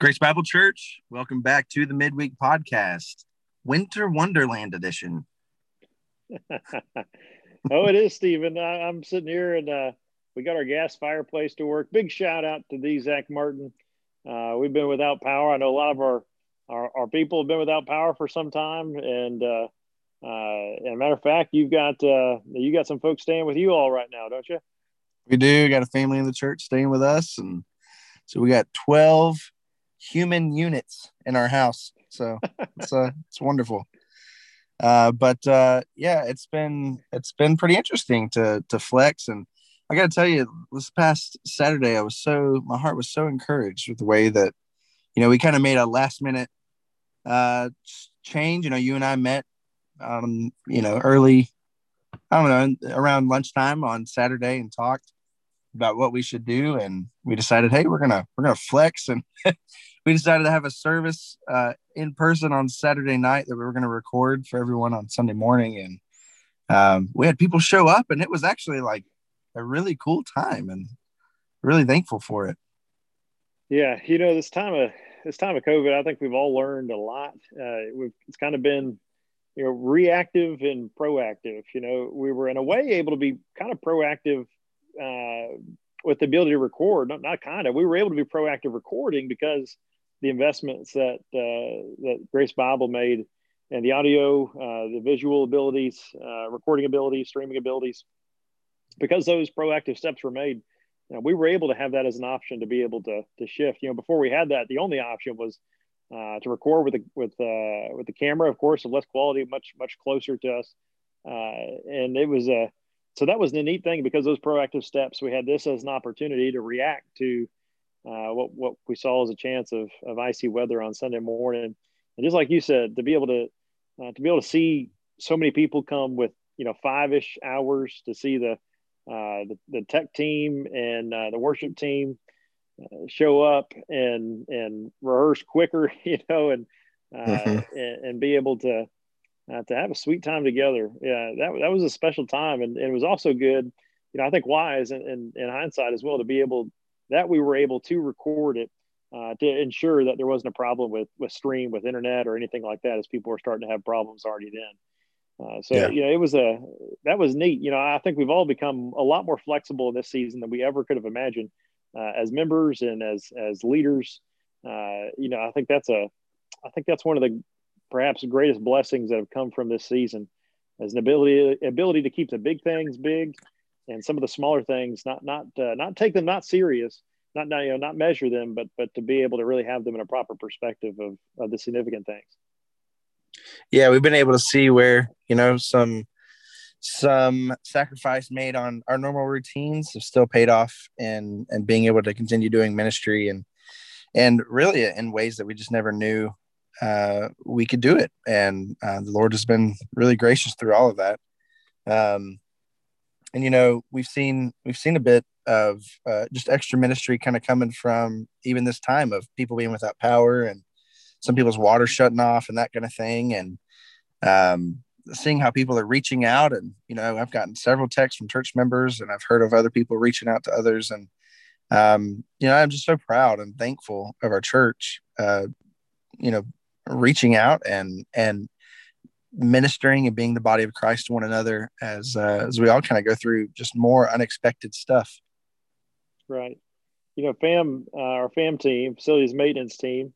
Grace Bible Church, welcome back to the Midweek Podcast, Winter Wonderland Edition. oh, it is, Stephen. I, am sitting here and uh, we got our gas fireplace to work. Big shout out to the Zach Martin. Uh, we've been without power. I know a lot of our, our, our people have been without power for some time. And, uh, uh, and a matter of fact, you've got uh, you got some folks staying with you all right now, don't you? We do. We got a family in the church staying with us, and so we got twelve human units in our house. So it's uh, it's wonderful. Uh, but uh, yeah, it's been it's been pretty interesting to to flex, and I got to tell you, this past Saturday, I was so my heart was so encouraged with the way that you know we kind of made a last minute uh, change. You know, you and I met, um, you know, early, I don't know, around lunchtime on Saturday and talked about what we should do, and we decided, hey, we're gonna we're gonna flex and we decided to have a service uh, in person on Saturday night that we were going to record for everyone on Sunday morning, and um, we had people show up, and it was actually like a really cool time, and really thankful for it. Yeah, you know, this time of this time of COVID, I think we've all learned a lot. Uh, we've it's kind of been you know reactive and proactive. You know, we were in a way able to be kind of proactive. Uh, with the ability to record, not, not kind of, we were able to be proactive recording because the investments that uh, that Grace Bible made and the audio, uh, the visual abilities, uh, recording abilities, streaming abilities, because those proactive steps were made, you know, we were able to have that as an option to be able to to shift. You know, before we had that, the only option was uh, to record with the with uh, with the camera, of course, of less quality, much much closer to us, uh, and it was a so that was the neat thing because those proactive steps, we had this as an opportunity to react to uh, what what we saw as a chance of of icy weather on Sunday morning, and just like you said, to be able to uh, to be able to see so many people come with you know five ish hours to see the uh, the, the tech team and uh, the worship team uh, show up and and rehearse quicker, you know, and uh, mm-hmm. and, and, be able to to have a sweet time together. Yeah, that that was a special time, and, and it was also good. You know, I think wise and in, in, in hindsight as well to be able that we were able to record it uh, to ensure that there wasn't a problem with with stream with internet or anything like that as people were starting to have problems already then. Uh, so yeah. you know it was a that was neat. You know i think we've all become a lot more flexible in this season than we ever could have imagined uh, as members and as as leaders. Uh, you know i think that's a i think that's one of the perhaps greatest blessings that have come from this season as an ability ability to keep the big things big and some of the smaller things not not uh, not take them not serious not, you know not measure them but but to be able to really have them in a proper perspective of, of the significant things. Yeah we've been able to see where you know some some sacrifice made on our normal routines have still paid off and and being able to continue doing ministry and and really in ways that we just never knew uh, we could do it. And uh, the lord has been really gracious through all of that. Um, and you know we've seen we've seen a bit of uh, just extra ministry kind of coming from even this time of people being without power and some people's water shutting off and that kind of thing. And um, seeing how people are reaching out and you know i've gotten several texts from church members and i've heard of other people reaching out to others. And um, you know i'm just so proud and thankful of our church uh, you know reaching out and and ministering and being the body of Christ to one another as uh, as we all kind of go through just more unexpected stuff. Right. You know, FAM, uh, our FAM team, facilities maintenance team,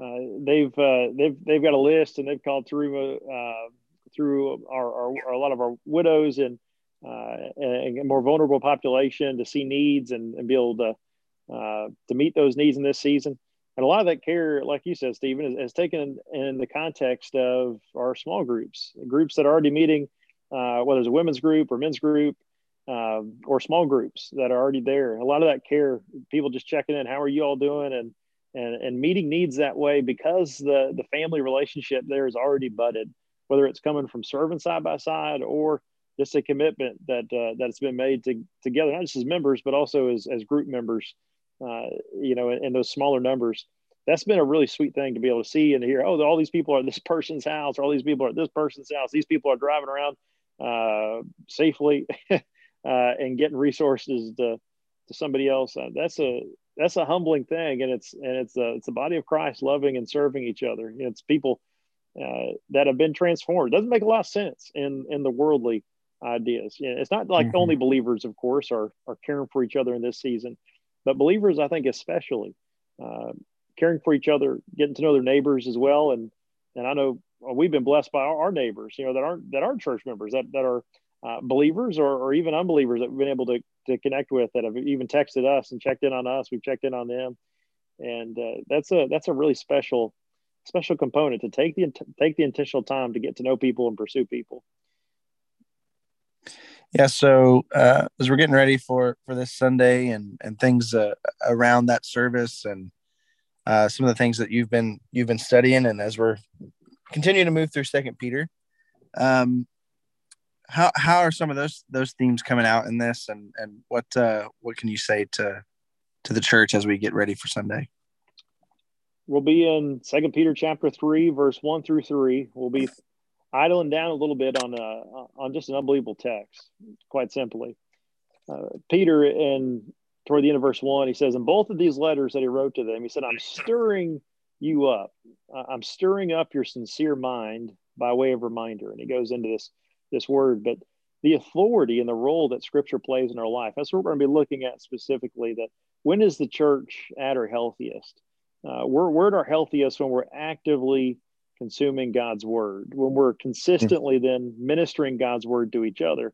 uh, they've uh, they've they've got a list and they've called through uh, through our, our, our, a lot of our widows and, uh, and, and more vulnerable population to see needs and, and be able to to meet those needs in this season and a lot of that care, like you said, Stephen, is, taken in the context of our small groups, groups that are already meeting, uh, whether it's a women's group or men's group, uh, or small groups that are already there. A lot of that care, people just checking in, how are you all doing, and and and meeting needs that way because the the family relationship there is already budded, whether it's coming from serving side by side or just a commitment that uh, that's been made to, together, not just as members but also as as group members uh, you know, in, those smaller numbers. That's been a really sweet thing to be able to see and hear. Oh, all these people are at this person's house, or all these people are at this person's house. These people are driving around uh, safely uh, and getting resources to to somebody else. Uh, that's a that's a humbling thing, and it's and it's a it's a body of Christ loving and serving each other. You know, it's people uh, that have been transformed. It doesn't make a lot of sense in in the worldly ideas. You know, it's not like mm-hmm. only believers, of course, are are caring for each other in this season, but believers, I think, especially uh, caring for each other, getting to know their neighbors as well. And and I know we've been blessed by our, our neighbors, you know, that aren't that aren't church members, that that are uh, believers or, or even unbelievers that we've been able to to connect with, that have even texted us and checked in on us. We've checked in on them, and uh, that's a that's a really special special component to take the take the intentional time to get to know people and pursue people. Yeah, so uh, as we're getting ready for for this Sunday and and things uh, around that service and uh, some of the things that you've been you've been studying, and as we're continuing to move through Second Peter, um, how how are some of those those themes coming out in this, and and what uh, what can you say to to the church as we get ready for Sunday? We'll be in Second Peter chapter three, verse one through three. We'll be idling down a little bit on uh, on just an unbelievable text, quite simply. Uh, Peter, in toward the end of verse one, he says, in both of these letters that he wrote to them, he said, "I'm stirring you up. I'm stirring up your sincere mind by way of reminder." And he goes into this this word, but the authority and the role that Scripture plays in our life. That's what we're going to be looking at specifically. That when is the church at her healthiest? Uh, we're, we're at our healthiest when we're actively consuming God's word, when we're consistently then ministering God's word to each other,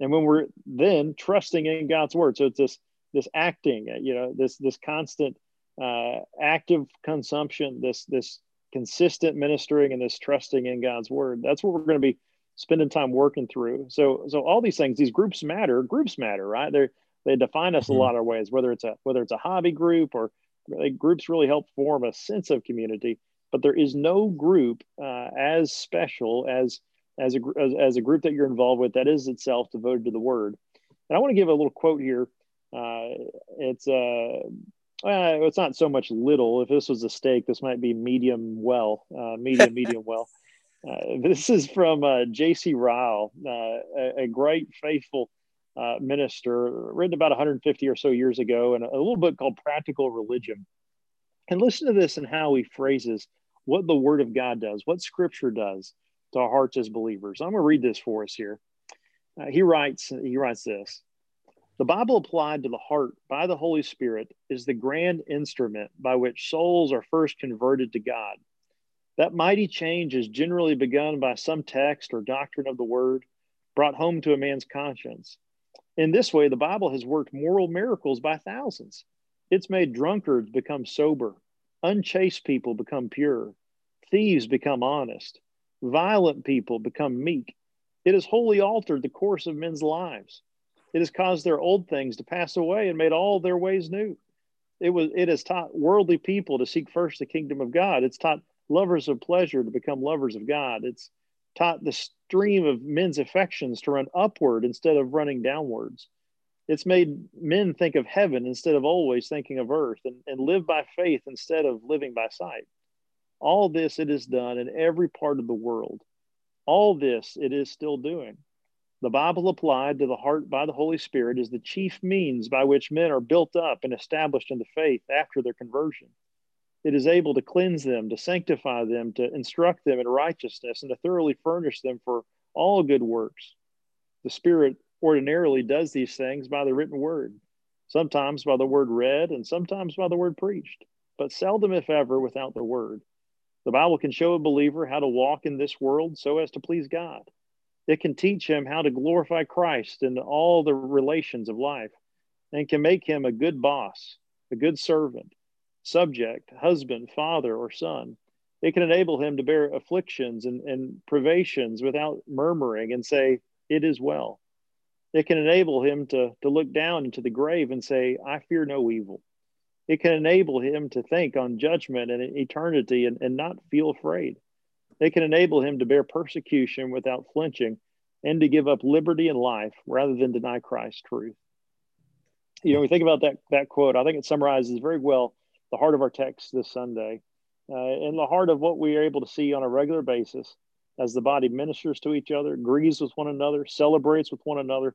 and when we're then trusting in God's word. So it's this this acting, uh, you know, this this constant uh, active consumption, this this consistent ministering, and this trusting in God's word. That's what we're going to be spending time working through. So so all these things, these groups matter. Groups matter, right? They they define us mm-hmm. a lot of ways. Whether it's a whether it's a hobby group or like, groups really help form a sense of community but there is no group uh, as special as as a as, as, a group that you're involved with that is itself devoted to the word. And I want to give a little quote here. Uh, it's uh, uh, it's not so much little. If this was a steak, this might be medium well, uh, medium medium well. Uh, this is from uh, J.C. Ryle, uh, a, a, great faithful uh, minister, written about 150 or so years ago, and a, a little book called Practical Religion. And listen to this and how he phrases what the Word of God does, what Scripture does to our hearts as believers. I'm going to read this for us here. Uh, he writes. He writes this. The Bible applied to the heart by the Holy Spirit is the grand instrument by which souls are first converted to God. That mighty change is generally begun by some text or doctrine of the Word brought home to a man's conscience. In this way, the Bible has worked moral miracles by thousands. It's made drunkards become sober, Unchaste people become pure. Thieves become honest. Violent people become meek. It has wholly altered the course of men's lives. It has caused their old things to pass away and made all their ways new. It was it has taught worldly people to seek first the kingdom of God. It's taught lovers of pleasure to become lovers of God. It's taught the stream of men's affections to run upward instead of running downwards. It's made men think of heaven instead of always thinking of earth and, and live by faith instead of living by sight. All this it is done in every part of the world. All this it is still doing. The Bible applied to the heart by the Holy Spirit is the chief means by which men are built up and established in the faith after their conversion. It is able to cleanse them, to sanctify them, to instruct them in righteousness, and to thoroughly furnish them for all good works. The Spirit ordinarily does these things by the written word, sometimes by the word read, and sometimes by the word preached, but seldom, if ever, without the word. The Bible can show a believer how to walk in this world so as to please God. It can teach him how to glorify Christ in all the relations of life and can make him a good boss, a good servant, subject, husband, father, or son. It can enable him to bear afflictions and, and privations without murmuring and say, It is well it can enable him to, to look down into the grave and say, I fear no evil. It can enable him to think on judgment and eternity and, and not feel afraid. It can enable him to bear persecution without flinching and to give up liberty and life rather than deny Christ's truth. You know, we think about that, that quote, I think it summarizes very well the heart of our text this Sunday uh, and the heart of what we are able to see on a regular basis as the body ministers to each other, agrees with one another, celebrates with one another,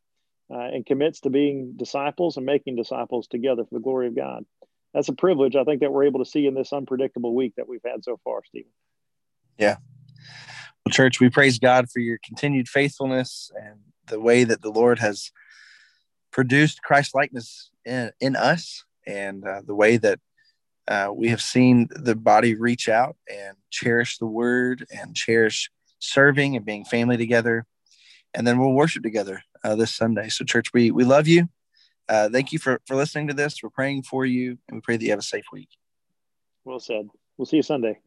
uh, and commits to being disciples and making disciples together for the glory of God. that's a privilege I think that we're able to see in this unpredictable week that we've had so far, Stephen. Yeah. Well, church, we praise God for your continued faithfulness and the way that the Lord has produced Christ likeness in, in us and uh, the way that uh, we have seen the body reach out and cherish the word and cherish serving and being family together. And then we'll worship together uh, this Sunday. So, church, we, we love you. Uh, thank you for, for listening to this. We're praying for you and we pray that you have a safe week. Well said. We'll see you Sunday.